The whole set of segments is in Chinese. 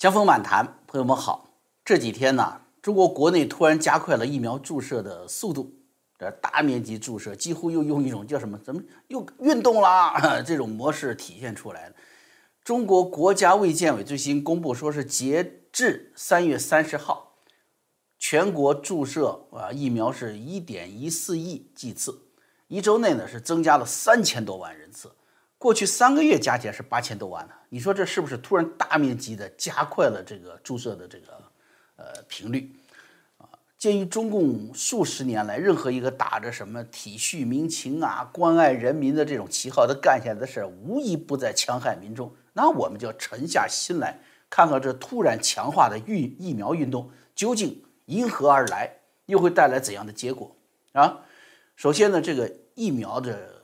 江峰满谈，朋友们好。这几天呢，中国国内突然加快了疫苗注射的速度，这大面积注射几乎又用一种叫什么？怎么又运动啦？这种模式体现出来了。中国国家卫健委最新公布，说是截至三月三十号，全国注射啊疫苗是一点一四亿剂次，一周内呢是增加了三千多万人次。过去三个月加起来是八千多万呢，你说这是不是突然大面积的加快了这个注射的这个呃频率啊？鉴于中共数十年来任何一个打着什么体恤民情啊、关爱人民的这种旗号，他干下来的事儿无一不在戕害民众，那我们就要沉下心来看看这突然强化的疫疫苗运动究竟因何而来，又会带来怎样的结果啊？首先呢，这个疫苗的。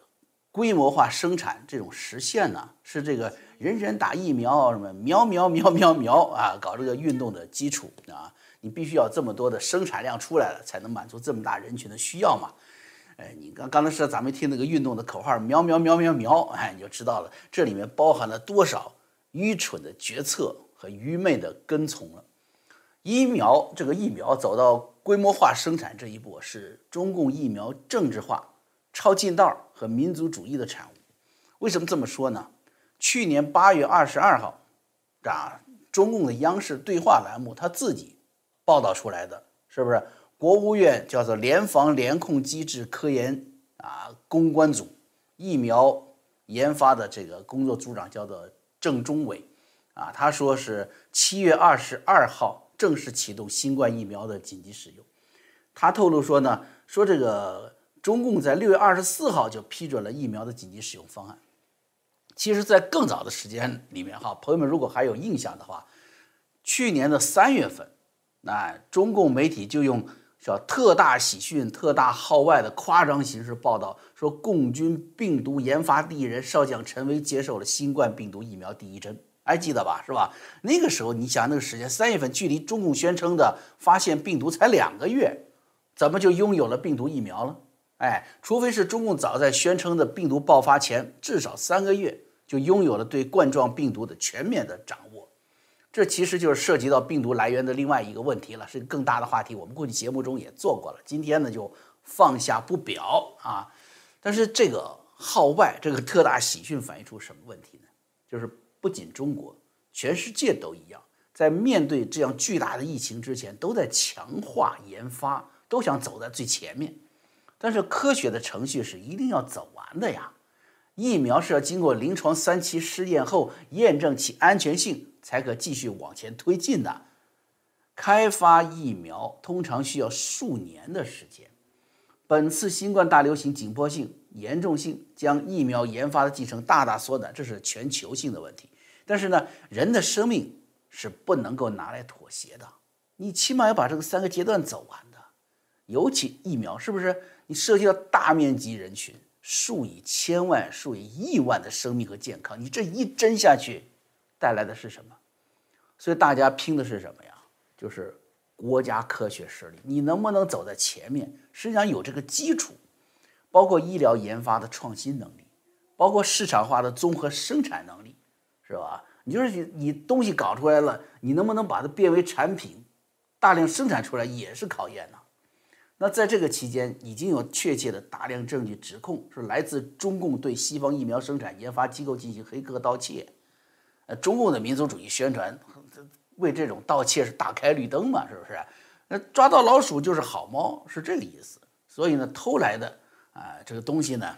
规模化生产这种实现呢，是这个人人打疫苗什么苗苗苗苗苗啊，搞这个运动的基础啊，你必须要这么多的生产量出来了，才能满足这么大人群的需要嘛。哎，你刚刚才说咱们听那个运动的口号苗苗苗苗苗，哎，你就知道了，这里面包含了多少愚蠢的决策和愚昧的跟从了。疫苗这个疫苗走到规模化生产这一步，是中共疫苗政治化。抄近道和民族主义的产物，为什么这么说呢？去年八月二十二号，啊，中共的央视对话栏目他自己报道出来的，是不是？国务院叫做联防联控机制科研啊攻关组疫苗研发的这个工作组长叫做郑中伟，啊，他说是七月二十二号正式启动新冠疫苗的紧急使用。他透露说呢，说这个。中共在六月二十四号就批准了疫苗的紧急使用方案。其实，在更早的时间里面，哈，朋友们如果还有印象的话，去年的三月份，那中共媒体就用叫特大喜讯、特大号外的夸张形式报道，说共军病毒研发第一人少将陈薇接受了新冠病毒疫苗第一针，还记得吧？是吧？那个时候，你想那个时间，三月份距离中共宣称的发现病毒才两个月，怎么就拥有了病毒疫苗了？哎，除非是中共早在宣称的病毒爆发前至少三个月就拥有了对冠状病毒的全面的掌握，这其实就是涉及到病毒来源的另外一个问题了，是更大的话题。我们过去节目中也做过了，今天呢就放下不表啊。但是这个号外这个特大喜讯反映出什么问题呢？就是不仅中国，全世界都一样，在面对这样巨大的疫情之前，都在强化研发，都想走在最前面。但是科学的程序是一定要走完的呀，疫苗是要经过临床三期试验后验证其安全性，才可继续往前推进的。开发疫苗通常需要数年的时间，本次新冠大流行紧迫性、严重性将疫苗研发的进程大大缩短，这是全球性的问题。但是呢，人的生命是不能够拿来妥协的，你起码要把这个三个阶段走完的，尤其疫苗是不是？你涉及到大面积人群，数以千万、数以亿万的生命和健康，你这一针下去，带来的是什么？所以大家拼的是什么呀？就是国家科学实力，你能不能走在前面？实际上有这个基础，包括医疗研发的创新能力，包括市场化的综合生产能力，是吧？你就是你你东西搞出来了，你能不能把它变为产品，大量生产出来，也是考验呢。那在这个期间，已经有确切的大量证据指控是来自中共对西方疫苗生产研发机构进行黑客盗窃。呃，中共的民族主义宣传为这种盗窃是大开绿灯嘛？是不是？那抓到老鼠就是好猫，是这个意思。所以呢，偷来的啊这个东西呢，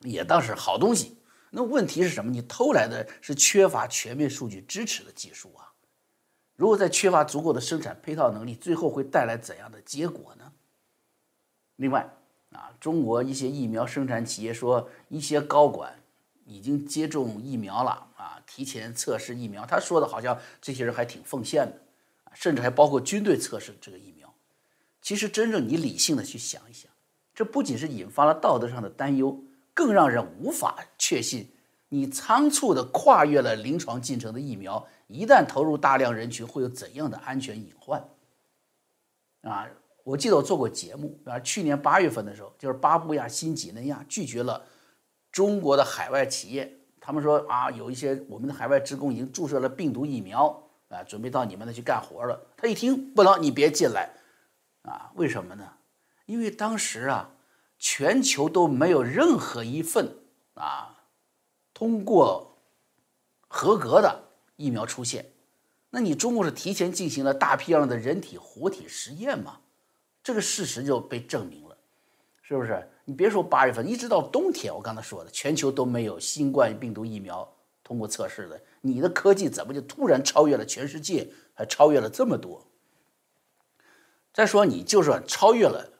也当是好东西。那问题是什么？你偷来的是缺乏全面数据支持的技术啊。如果再缺乏足够的生产配套能力，最后会带来怎样的结果呢？另外，啊，中国一些疫苗生产企业说，一些高管已经接种疫苗了，啊，提前测试疫苗。他说的好像这些人还挺奉献的，甚至还包括军队测试这个疫苗。其实，真正你理性的去想一想，这不仅是引发了道德上的担忧，更让人无法确信，你仓促的跨越了临床进程的疫苗，一旦投入大量人群，会有怎样的安全隐患？啊？我记得我做过节目啊，去年八月份的时候，就是巴布亚新几内亚拒绝了中国的海外企业，他们说啊，有一些我们的海外职工已经注射了病毒疫苗，啊，准备到你们那去干活了。他一听不能，你别进来，啊，为什么呢？因为当时啊，全球都没有任何一份啊通过合格的疫苗出现。那你中国是提前进行了大批量的人体活体实验嘛？这个事实就被证明了，是不是？你别说八月份，一直到冬天，我刚才说的，全球都没有新冠病毒疫苗通过测试的。你的科技怎么就突然超越了全世界，还超越了这么多？再说，你就算超越了，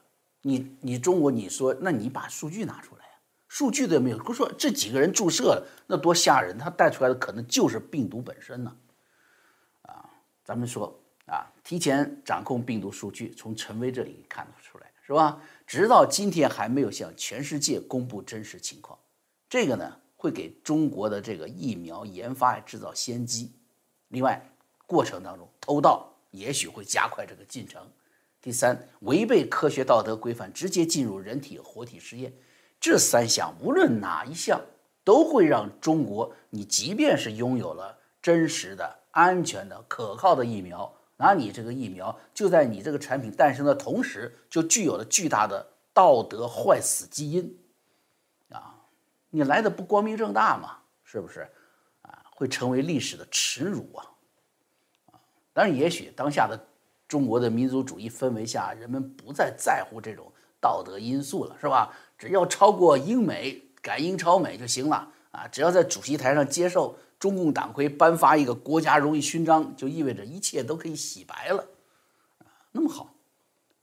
你你中国，你说，那你把数据拿出来呀？数据都没有，不说这几个人注射了，那多吓人！他带出来的可能就是病毒本身呢。啊咱们说啊，提前掌控病毒数据，从陈薇这里看得出来，是吧？直到今天还没有向全世界公布真实情况，这个呢会给中国的这个疫苗研发制造先机。另外，过程当中偷盗也许会加快这个进程。第三，违背科学道德规范，直接进入人体活体实验，这三项无论哪一项都会让中国，你即便是拥有了真实的。安全的、可靠的疫苗，那你这个疫苗就在你这个产品诞生的同时，就具有了巨大的道德坏死基因，啊，你来的不光明正大嘛，是不是？啊，会成为历史的耻辱啊！啊，当然，也许当下的中国的民族主义氛围下，人们不再在乎这种道德因素了，是吧？只要超过英美，赶英超美就行了啊！只要在主席台上接受。中共党魁颁发一个国家荣誉勋章，就意味着一切都可以洗白了，啊，那么好，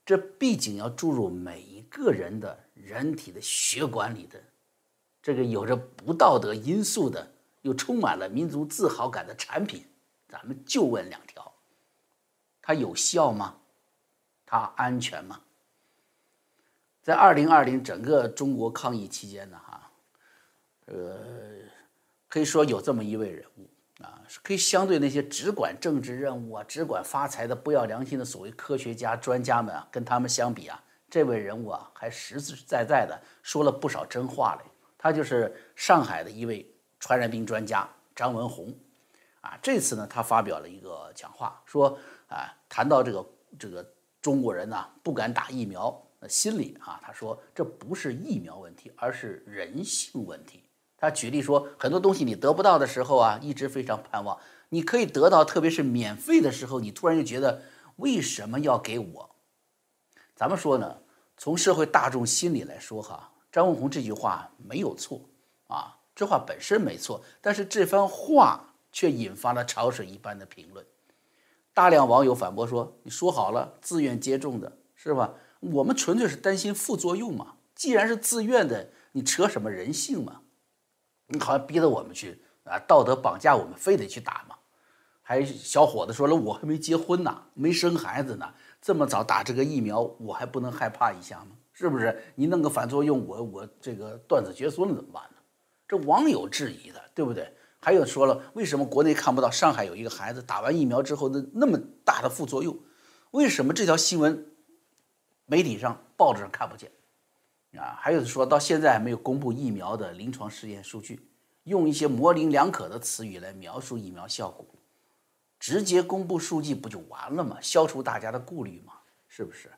这毕竟要注入每一个人的人体的血管里的，这个有着不道德因素的，又充满了民族自豪感的产品，咱们就问两条：它有效吗？它安全吗？在二零二零整个中国抗疫期间呢，哈，呃。可以说有这么一位人物啊，可以相对那些只管政治任务啊、只管发财的不要良心的所谓科学家、专家们啊，跟他们相比啊，这位人物啊还实实在在的说了不少真话嘞。他就是上海的一位传染病专家张文宏啊。这次呢，他发表了一个讲话，说啊，谈到这个这个中国人呢不敢打疫苗的心理啊，他说这不是疫苗问题，而是人性问题。他举例说，很多东西你得不到的时候啊，一直非常盼望你可以得到，特别是免费的时候，你突然就觉得为什么要给我？咱们说呢，从社会大众心理来说，哈，张文宏这句话没有错啊，这话本身没错，但是这番话却引发了潮水一般的评论。大量网友反驳说：“你说好了自愿接种的是吧？我们纯粹是担心副作用嘛。既然是自愿的，你扯什么人性嘛？”你好像逼着我们去啊，道德绑架我们，非得去打嘛？还小伙子说了，我还没结婚呢，没生孩子呢，这么早打这个疫苗，我还不能害怕一下吗？是不是？你弄个反作用，我我这个断子绝孙了怎么办呢？这网友质疑的，对不对？还有说了，为什么国内看不到上海有一个孩子打完疫苗之后的那么大的副作用？为什么这条新闻媒体上报纸上看不见？啊，还有说到现在还没有公布疫苗的临床试验数据，用一些模棱两可的词语来描述疫苗效果，直接公布数据不就完了吗？消除大家的顾虑吗，是不是？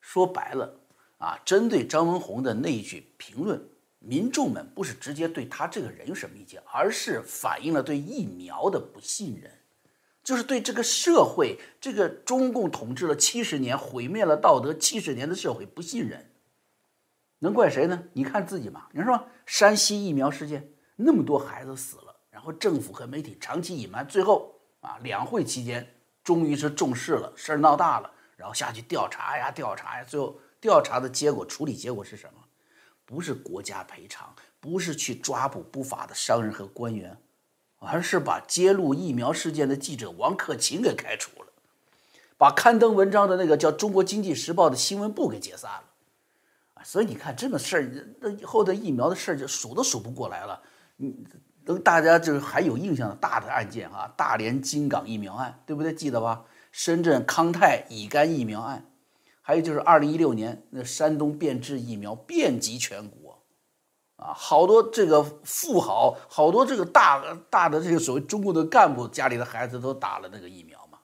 说白了啊，针对张文宏的那一句评论，民众们不是直接对他这个人有什么意见，而是反映了对疫苗的不信任，就是对这个社会，这个中共统治了七十年、毁灭了道德七十年的社会不信任。能怪谁呢？你看自己嘛。你说山西疫苗事件那么多孩子死了，然后政府和媒体长期隐瞒，最后啊两会期间终于是重视了，事儿闹大了，然后下去调查呀调查呀，最后调查的结果处理结果是什么？不是国家赔偿，不是去抓捕不法的商人和官员，而是把揭露疫苗事件的记者王克勤给开除了，把刊登文章的那个叫《中国经济时报》的新闻部给解散了。啊所以你看这个事儿，那以后的疫苗的事儿就数都数不过来了。嗯，大家就是还有印象的大的案件啊，大连金港疫苗案，对不对？记得吧？深圳康泰乙肝疫苗案，还有就是二零一六年那山东变质疫苗遍及全国，啊，好多这个富豪，好多这个大大的这个所谓中共的干部家里的孩子都打了那个疫苗嘛。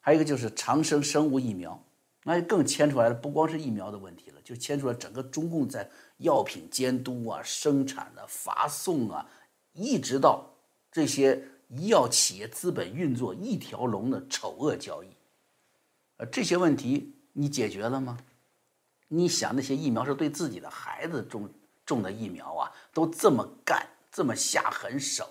还有一个就是长生生物疫苗，那就更牵出来了，不光是疫苗的问题了，就牵出来整个中共在药品监督啊、生产啊、发送啊，一直到这些医药企业资本运作一条龙的丑恶交易。呃，这些问题你解决了吗？你想那些疫苗是对自己的孩子种种的疫苗啊，都这么干，这么下狠手，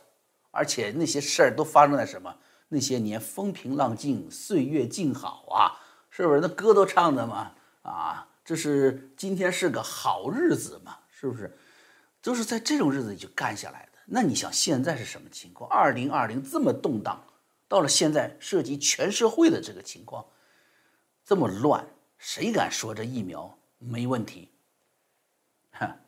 而且那些事儿都发生在什么那些年风平浪静，岁月静好啊，是不是？那歌都唱的嘛，啊，这是今天是个好日子嘛，是不是？就是在这种日子里就干下来的。那你想现在是什么情况？二零二零这么动荡，到了现在涉及全社会的这个情况，这么乱，谁敢说这疫苗？没问题，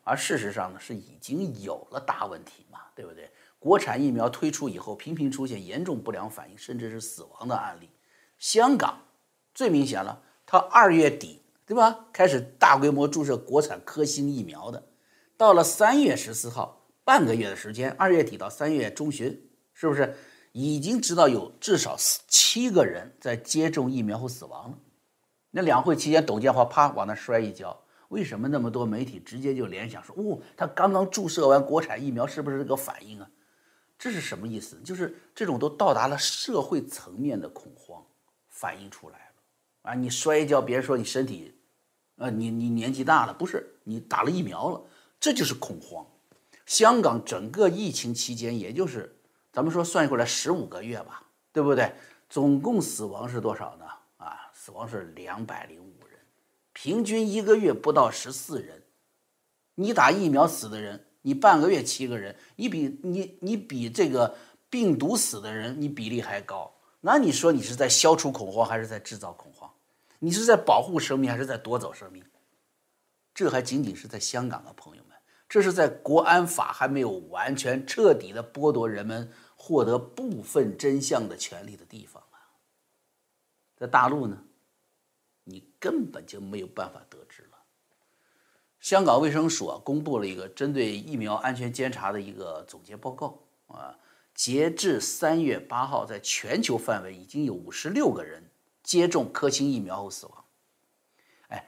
而事实上呢，是已经有了大问题嘛，对不对？国产疫苗推出以后，频频出现严重不良反应，甚至是死亡的案例。香港最明显了，它二月底，对吧？开始大规模注射国产科兴疫苗的，到了三月十四号，半个月的时间，二月底到三月中旬，是不是已经知道有至少七个人在接种疫苗后死亡了？那两会期间，董建华啪往那摔一跤。为什么那么多媒体直接就联想说，哦，他刚刚注射完国产疫苗，是不是这个反应啊？这是什么意思？就是这种都到达了社会层面的恐慌反映出来了啊！你摔一跤，别人说你身体，呃，你你年纪大了，不是你打了疫苗了，这就是恐慌。香港整个疫情期间，也就是咱们说算过来十五个月吧，对不对？总共死亡是多少呢？啊死亡是两百零五人，平均一个月不到十四人。你打疫苗死的人，你半个月七个人，你比你你比这个病毒死的人，你比例还高。那你说你是在消除恐慌，还是在制造恐慌？你是在保护生命，还是在夺走生命？这还仅仅是在香港的朋友们，这是在国安法还没有完全彻底的剥夺人们获得部分真相的权利的地方啊。在大陆呢？你根本就没有办法得知了。香港卫生署啊，公布了一个针对疫苗安全监察的一个总结报告啊，截至三月八号，在全球范围已经有五十六个人接种科兴疫苗后死亡。哎，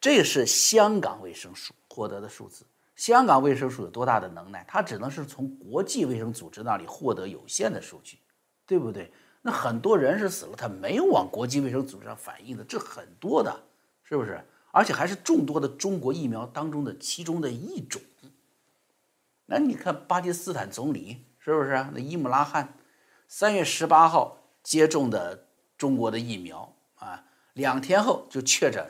这是香港卫生署获得的数字。香港卫生署有多大的能耐？它只能是从国际卫生组织那里获得有限的数据，对不对？那很多人是死了，他没有往国际卫生组织上反映的，这很多的，是不是？而且还是众多的中国疫苗当中的其中的一种。那你看巴基斯坦总理是不是？那伊姆拉汗三月十八号接种的中国的疫苗啊，两天后就确诊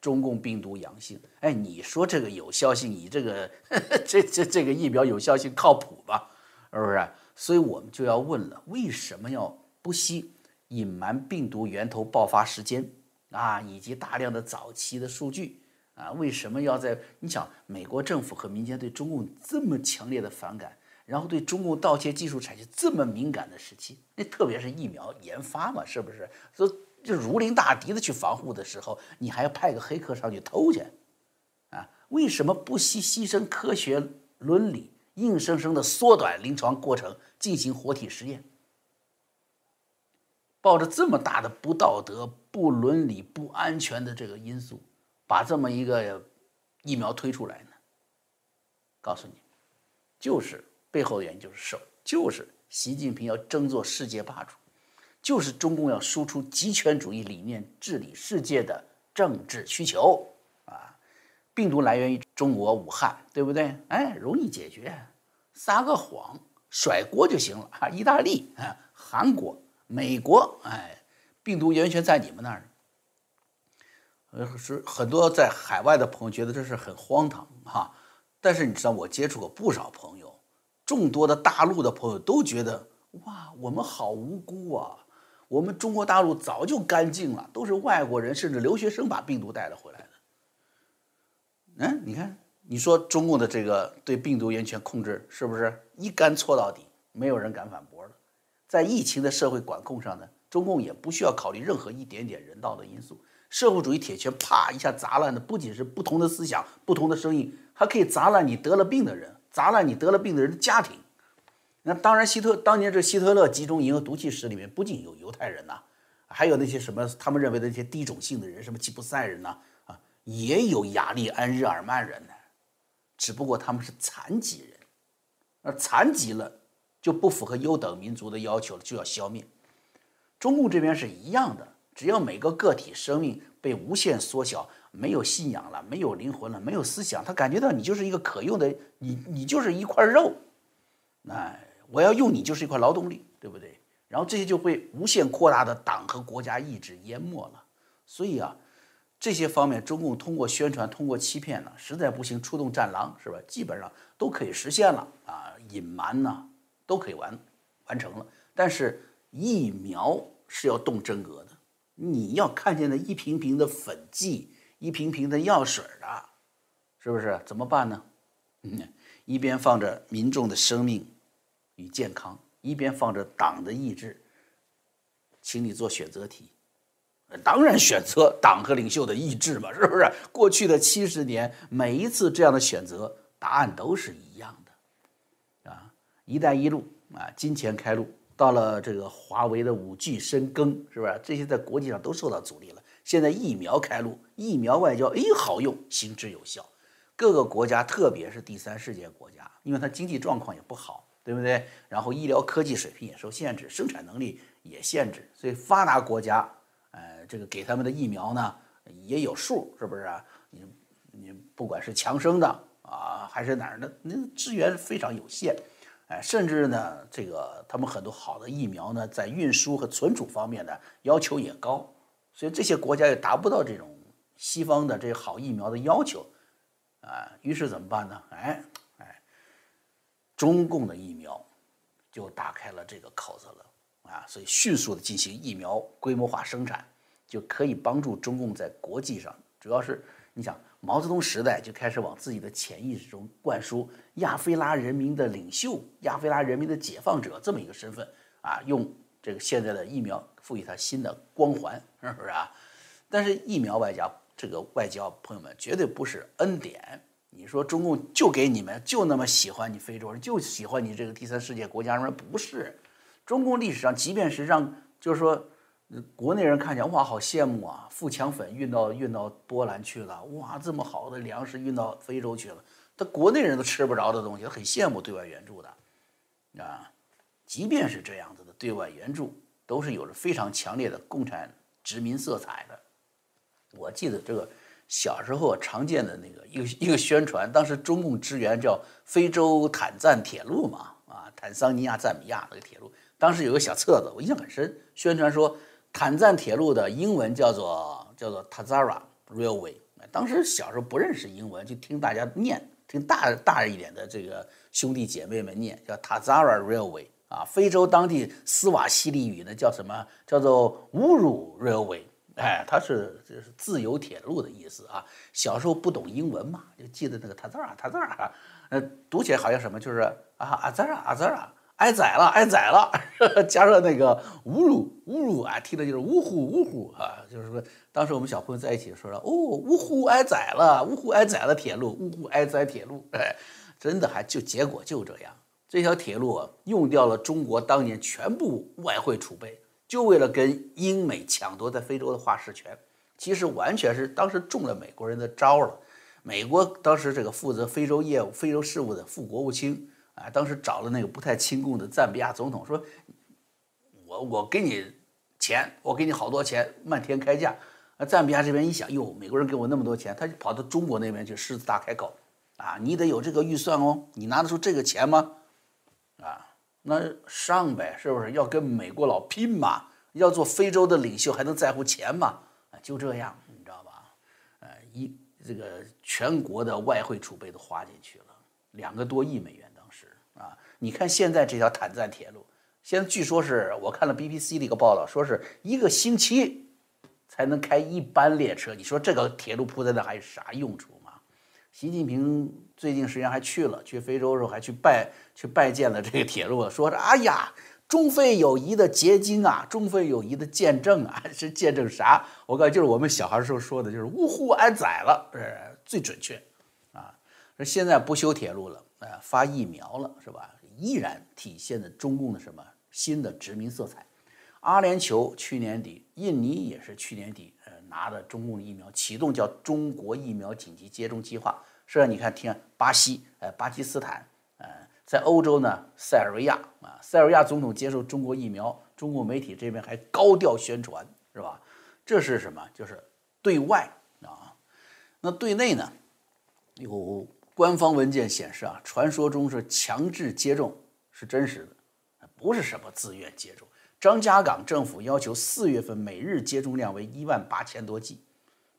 中共病毒阳性。哎，你说这个有效性，你这个 这这这个疫苗有效性靠谱吧？是不是？所以我们就要问了，为什么要？不惜隐瞒病毒源头爆发时间啊，以及大量的早期的数据啊，为什么要在你想美国政府和民间对中共这么强烈的反感，然后对中共盗窃技术产生这么敏感的时期？那特别是疫苗研发嘛，是不是？说就如临大敌的去防护的时候，你还要派个黑客上去偷去啊？为什么不惜牺牲科学伦理，硬生生的缩短临床过程进行活体实验？抱着这么大的不道德、不伦理、不安全的这个因素，把这么一个疫苗推出来呢？告诉你，就是背后的原因就是手，就是习近平要争做世界霸主，就是中共要输出极权主义理念治理世界的政治需求啊！病毒来源于中国武汉，对不对？哎，容易解决，撒个谎，甩锅就行了啊！意大利啊，韩国。美国，哎，病毒源泉在你们那儿。呃，是很多在海外的朋友觉得这是很荒唐哈。但是你知道，我接触过不少朋友，众多的大陆的朋友都觉得，哇，我们好无辜啊！我们中国大陆早就干净了，都是外国人甚至留学生把病毒带了回来的。嗯，你看，你说中共的这个对病毒源泉控制是不是一杆戳到底？没有人敢反驳了。在疫情的社会管控上呢，中共也不需要考虑任何一点点人道的因素，社会主义铁拳啪一下砸烂的不仅是不同的思想、不同的声音，还可以砸烂你得了病的人，砸烂你得了病的人的家庭。那当然，希特当年这希特勒集中营和毒气室里面不仅有犹太人呐，还有那些什么他们认为的那些低种姓的人，什么吉普赛人呐，啊，也有雅利安日耳曼人呢，只不过他们是残疾人，而残疾了就不符合优等民族的要求了，就要消灭。中共这边是一样的，只要每个个体生命被无限缩小，没有信仰了，没有灵魂了，没有思想，他感觉到你就是一个可用的，你你就是一块肉，那。我要用你就是一块劳动力，对不对？然后这些就会无限扩大的党和国家意志淹没了。所以啊，这些方面中共通过宣传、通过欺骗呢，实在不行出动战狼，是吧？基本上都可以实现了啊，隐瞒呢都可以完完成了。但是疫苗是要动真格的，你要看见那一瓶瓶的粉剂、一瓶瓶的药水的，是不是？怎么办呢？嗯，一边放着民众的生命。与健康，一边放着党的意志，请你做选择题，当然选择党和领袖的意志嘛，是不是？过去的七十年，每一次这样的选择，答案都是一样的，啊，一带一路啊，金钱开路，到了这个华为的五 G 深耕，是不是？这些在国际上都受到阻力了。现在疫苗开路，疫苗外交，哎，好用，行之有效。各个国家，特别是第三世界国家，因为它经济状况也不好。对不对？然后医疗科技水平也受限制，生产能力也限制，所以发达国家，呃，这个给他们的疫苗呢也有数，是不是啊？你你不管是强生的啊，还是哪儿的，那资源非常有限，哎，甚至呢，这个他们很多好的疫苗呢，在运输和存储方面呢要求也高，所以这些国家也达不到这种西方的这好疫苗的要求，啊，于是怎么办呢？哎。中共的疫苗就打开了这个口子了啊，所以迅速的进行疫苗规模化生产，就可以帮助中共在国际上，主要是你想毛泽东时代就开始往自己的潜意识中灌输亚非拉人民的领袖、亚非拉人民的解放者这么一个身份啊，用这个现在的疫苗赋予它新的光环，是不是啊？但是疫苗外交这个外交，朋友们绝对不是恩典。你说中共就给你们就那么喜欢你非洲人，就喜欢你这个第三世界国家人不是？中共历史上，即便是让就是说国内人看见，哇，好羡慕啊！富强粉运到运到波兰去了，哇，这么好的粮食运到非洲去了，他国内人都吃不着的东西，他很羡慕对外援助的啊。即便是这样子的对外援助，都是有着非常强烈的共产殖民色彩的。我记得这个。小时候常见的那个一个一个宣传，当时中共支援叫非洲坦赞铁路嘛，啊，坦桑尼亚赞比亚那个铁路，当时有个小册子，我印象很深，宣传说坦赞铁路的英文叫做叫做 Tazara Railway。当时小时候不认识英文，就听大家念，听大大一点的这个兄弟姐妹们念，叫 Tazara Railway。啊，非洲当地斯瓦西里语呢叫什么？叫做侮辱 Railway。哎，它是就是自由铁路的意思啊。小时候不懂英文嘛，就记得那个塔字儿啊，塔字儿啊，呃，读起来好像什么，就是啊啊字儿啊啊字儿啊，挨宰了挨宰了，加上那个侮辱侮辱啊，听的就是呜呼呜呼啊，就是说当时我们小朋友在一起说了，哦，呜呼挨宰了，呜呼挨宰了铁路，呜呼挨宰铁路，哎，真的还就结果就这样，这条铁路啊，用掉了中国当年全部外汇储备。就为了跟英美抢夺在非洲的化石权，其实完全是当时中了美国人的招了。美国当时这个负责非洲业务、非洲事务的副国务卿啊，当时找了那个不太亲共的赞比亚总统，说：“我我给你钱，我给你好多钱，漫天开价。”啊，赞比亚这边一想，哟，美国人给我那么多钱，他就跑到中国那边去狮子大开口啊，你得有这个预算哦，你拿得出这个钱吗？那上呗，是不是要跟美国佬拼嘛？要做非洲的领袖，还能在乎钱吗？啊，就这样，你知道吧？呃，一这个全国的外汇储备都花进去了，两个多亿美元当时啊。你看现在这条坦赞铁路，现在据说是我看了 BBC 的一个报道，说是一个星期才能开一班列车。你说这个铁路铺在那还有啥用处？习近平。最近实际上还去了，去非洲的时候还去拜去拜见了这个铁路，说着：“哎呀，中非友谊的结晶啊，中非友谊的见证啊，是见证啥？我告就是我们小孩时候说的，就是呜呼安宰了，是最准确啊。说现在不修铁路了，呃，发疫苗了，是吧？依然体现了中共的什么新的殖民色彩。阿联酋去年底，印尼也是去年底，拿的中共的疫苗，启动叫中国疫苗紧急接种计划。是吧？你看，听巴西，呃，巴基斯坦，呃，在欧洲呢，塞尔维亚啊，塞尔维亚总统接受中国疫苗，中国媒体这边还高调宣传，是吧？这是什么？就是对外啊。那对内呢？有官方文件显示啊，传说中是强制接种是真实的，不是什么自愿接种。张家港政府要求四月份每日接种量为一万八千多剂，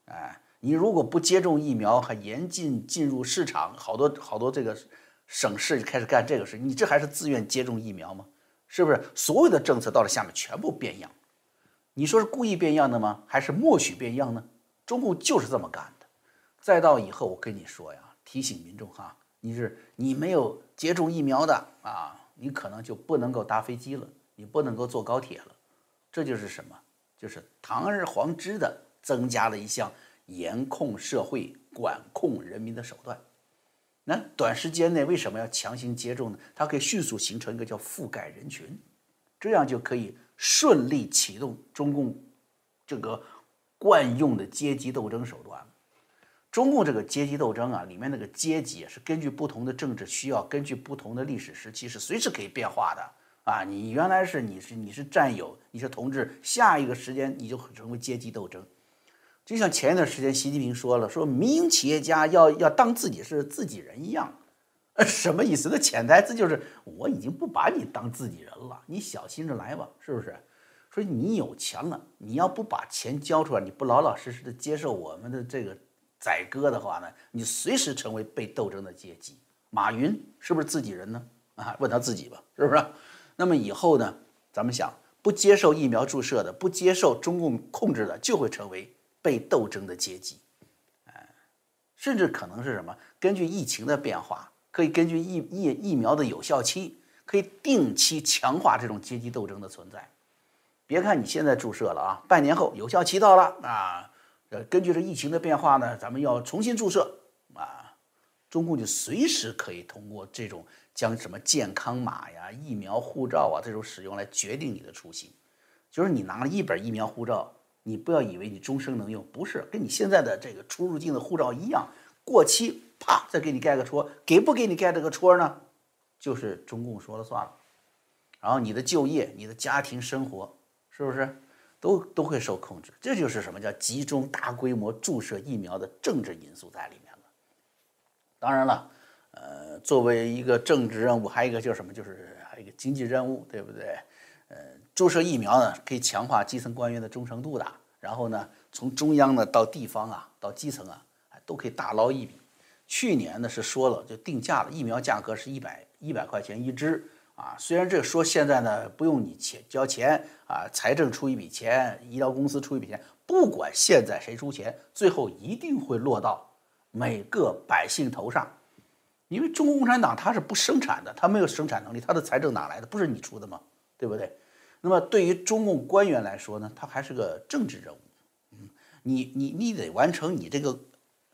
哎。你如果不接种疫苗，还严禁进入市场，好多好多这个省市开始干这个事，你这还是自愿接种疫苗吗？是不是？所有的政策到了下面全部变样，你说是故意变样的吗？还是默许变样呢？中共就是这么干的。再到以后，我跟你说呀，提醒民众哈，你是你没有接种疫苗的啊，你可能就不能够搭飞机了，你不能够坐高铁了。这就是什么？就是堂而皇之的增加了一项。严控社会、管控人民的手段，那短时间内为什么要强行接种呢？它可以迅速形成一个叫覆盖人群，这样就可以顺利启动中共这个惯用的阶级斗争手段。中共这个阶级斗争啊，里面那个阶级是根据不同的政治需要，根据不同的历史时期是随时可以变化的啊。你原来是你是你是战友，你是同志，下一个时间你就成为阶级斗争。就像前一段时间习近平说了，说民营企业家要要当自己是自己人一样，呃，什么意思？那潜台词就是我已经不把你当自己人了，你小心着来吧，是不是？说你有钱了，你要不把钱交出来，你不老老实实的接受我们的这个宰割的话呢，你随时成为被斗争的阶级。马云是不是自己人呢？啊，问他自己吧，是不是？那么以后呢，咱们想不接受疫苗注射的，不接受中共控制的，就会成为。被斗争的阶级，哎，甚至可能是什么？根据疫情的变化，可以根据疫疫疫苗的有效期，可以定期强化这种阶级斗争的存在。别看你现在注射了啊，半年后有效期到了啊，呃，根据这疫情的变化呢，咱们要重新注射啊，中共就随时可以通过这种将什么健康码呀、疫苗护照啊这种使用来决定你的出行，就是你拿了一本疫苗护照。你不要以为你终生能用，不是跟你现在的这个出入境的护照一样，过期啪再给你盖个戳，给不给你盖这个戳呢？就是中共说了算了。然后你的就业、你的家庭生活，是不是都都会受控制？这就是什么叫集中大规模注射疫苗的政治因素在里面了。当然了，呃，作为一个政治任务，还有一个叫什么？就是还有一个经济任务，对不对？呃，注射疫苗呢，可以强化基层官员的忠诚度的。然后呢，从中央呢到地方啊，到基层啊，都可以大捞一笔。去年呢是说了，就定价了，疫苗价格是一百一百块钱一支啊。虽然这说现在呢不用你钱交钱啊，财政出一笔钱，医疗公司出一笔钱，不管现在谁出钱，最后一定会落到每个百姓头上。因为中国共产党它是不生产的，它没有生产能力，它的财政哪来的？不是你出的吗？对不对？那么对于中共官员来说呢，他还是个政治任务。嗯，你你你得完成你这个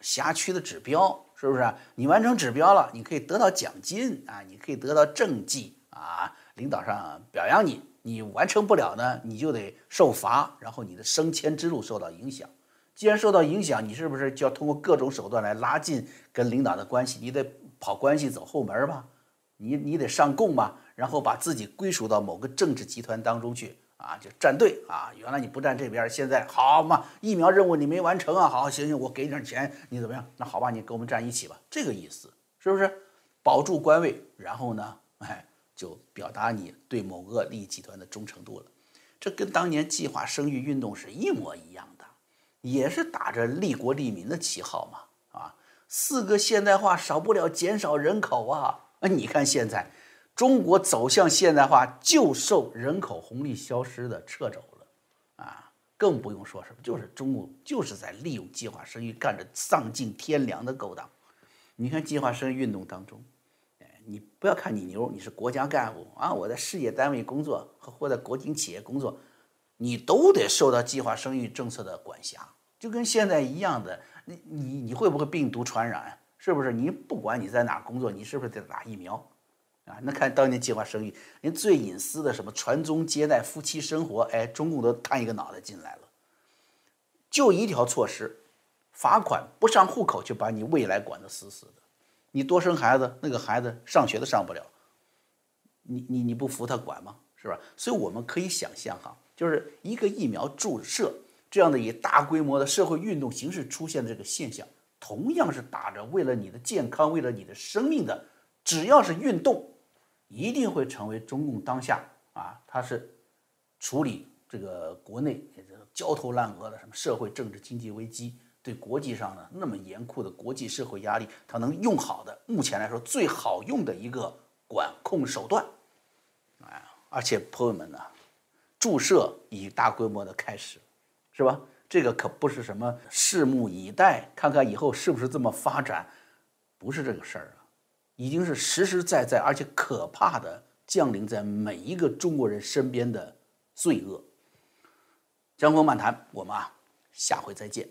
辖区的指标，是不是？你完成指标了，你可以得到奖金啊，你可以得到政绩啊，领导上表扬你。你完成不了呢，你就得受罚，然后你的升迁之路受到影响。既然受到影响，你是不是就要通过各种手段来拉近跟领导的关系？你得跑关系走后门吧？你你得上供吧？然后把自己归属到某个政治集团当中去啊，就站队啊。原来你不站这边，现在好嘛？疫苗任务你没完成啊，好，行行，我给你点钱，你怎么样？那好吧，你跟我们站一起吧，这个意思是不是？保住官位，然后呢，哎，就表达你对某个利益集团的忠诚度了。这跟当年计划生育运动是一模一样的，也是打着利国利民的旗号嘛，啊，四个现代化少不了减少人口啊。那 你看现在。中国走向现代化，就受人口红利消失的掣肘了，啊，更不用说什么，就是中国就是在利用计划生育干着丧尽天良的勾当。你看计划生育运动当中，哎，你不要看你牛，你是国家干部啊，我在事业单位工作和或在国营企业工作，你都得受到计划生育政策的管辖，就跟现在一样的。你你你会不会病毒传染？是不是？你不管你在哪工作，你是不是得打疫苗？啊，那看当年计划生育，连最隐私的什么传宗接代、夫妻生活，哎，中共都探一个脑袋进来了。就一条措施，罚款不上户口，就把你未来管得死死的。你多生孩子，那个孩子上学都上不了。你你你不服他管吗？是吧？所以我们可以想象哈，就是一个疫苗注射这样的以大规模的社会运动形式出现的这个现象，同样是打着为了你的健康、为了你的生命的，只要是运动。一定会成为中共当下啊，它是处理这个国内焦头烂额的什么社会、政治、经济危机，对国际上呢那么严酷的国际社会压力，它能用好的，目前来说最好用的一个管控手段，哎，而且朋友们呢，注射已大规模的开始，是吧？这个可不是什么拭目以待，看看以后是不是这么发展，不是这个事儿啊。已经是实实在在而且可怕的降临在每一个中国人身边的罪恶。江峰漫谈，我们啊，下回再见。